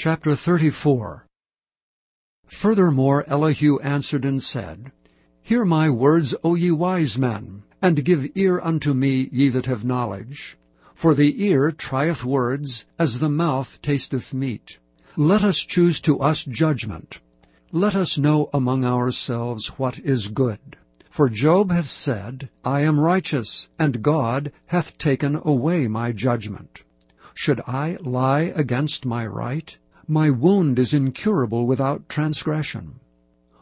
Chapter 34 Furthermore Elihu answered and said, Hear my words, O ye wise men, and give ear unto me, ye that have knowledge. For the ear trieth words, as the mouth tasteth meat. Let us choose to us judgment. Let us know among ourselves what is good. For Job hath said, I am righteous, and God hath taken away my judgment. Should I lie against my right? My wound is incurable without transgression.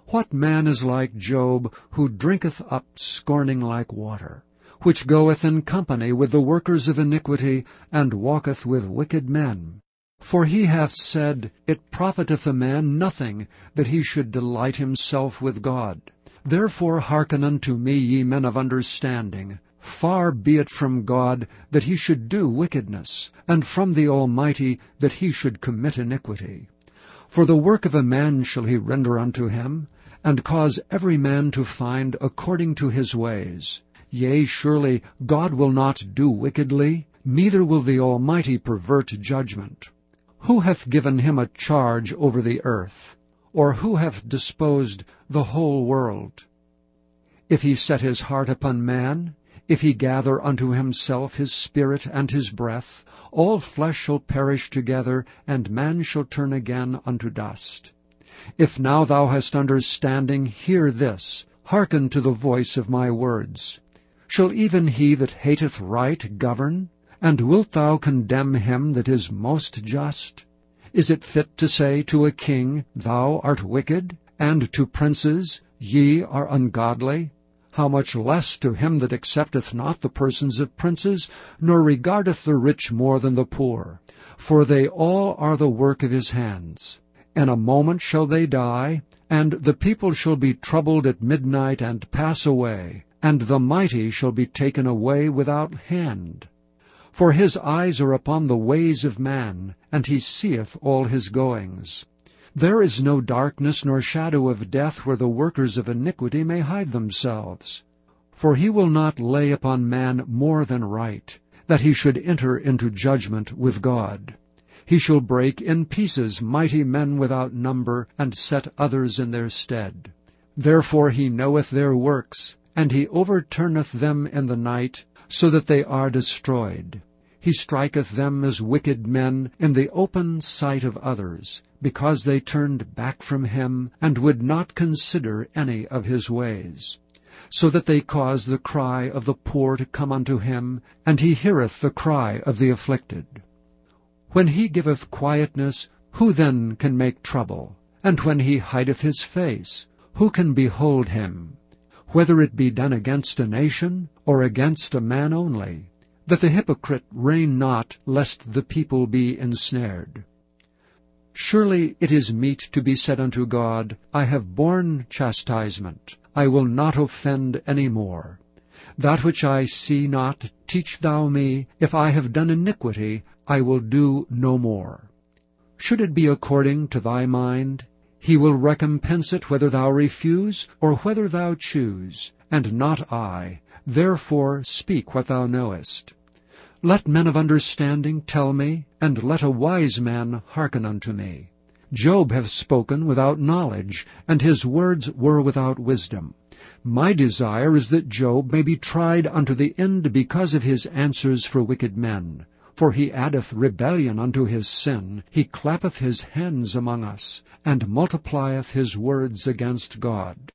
What man is like Job, who drinketh up scorning like water, which goeth in company with the workers of iniquity, and walketh with wicked men? For he hath said, It profiteth a man nothing that he should delight himself with God. Therefore hearken unto me, ye men of understanding. Far be it from God that he should do wickedness, and from the Almighty that he should commit iniquity. For the work of a man shall he render unto him, and cause every man to find according to his ways. Yea, surely God will not do wickedly, neither will the Almighty pervert judgment. Who hath given him a charge over the earth? Or who hath disposed the whole world? If he set his heart upon man, if he gather unto himself his spirit and his breath, all flesh shall perish together, and man shall turn again unto dust. If now thou hast understanding, hear this, hearken to the voice of my words. Shall even he that hateth right govern? And wilt thou condemn him that is most just? Is it fit to say to a king, Thou art wicked, and to princes, Ye are ungodly? how much less to him that accepteth not the persons of princes, nor regardeth the rich more than the poor. For they all are the work of his hands. In a moment shall they die, and the people shall be troubled at midnight and pass away, and the mighty shall be taken away without hand. For his eyes are upon the ways of man, and he seeth all his goings. There is no darkness nor shadow of death where the workers of iniquity may hide themselves. For he will not lay upon man more than right, that he should enter into judgment with God. He shall break in pieces mighty men without number, and set others in their stead. Therefore he knoweth their works, and he overturneth them in the night, so that they are destroyed. He striketh them as wicked men in the open sight of others, because they turned back from him, and would not consider any of his ways. So that they cause the cry of the poor to come unto him, and he heareth the cry of the afflicted. When he giveth quietness, who then can make trouble? And when he hideth his face, who can behold him? Whether it be done against a nation, or against a man only, that the hypocrite reign not, lest the people be ensnared. Surely it is meet to be said unto God, I have borne chastisement, I will not offend any more. That which I see not, teach thou me. If I have done iniquity, I will do no more. Should it be according to thy mind, he will recompense it whether thou refuse, or whether thou choose, and not I. Therefore speak what thou knowest. Let men of understanding tell me, and let a wise man hearken unto me. Job hath spoken without knowledge, and his words were without wisdom. My desire is that Job may be tried unto the end because of his answers for wicked men. For he addeth rebellion unto his sin, he clappeth his hands among us, and multiplieth his words against God.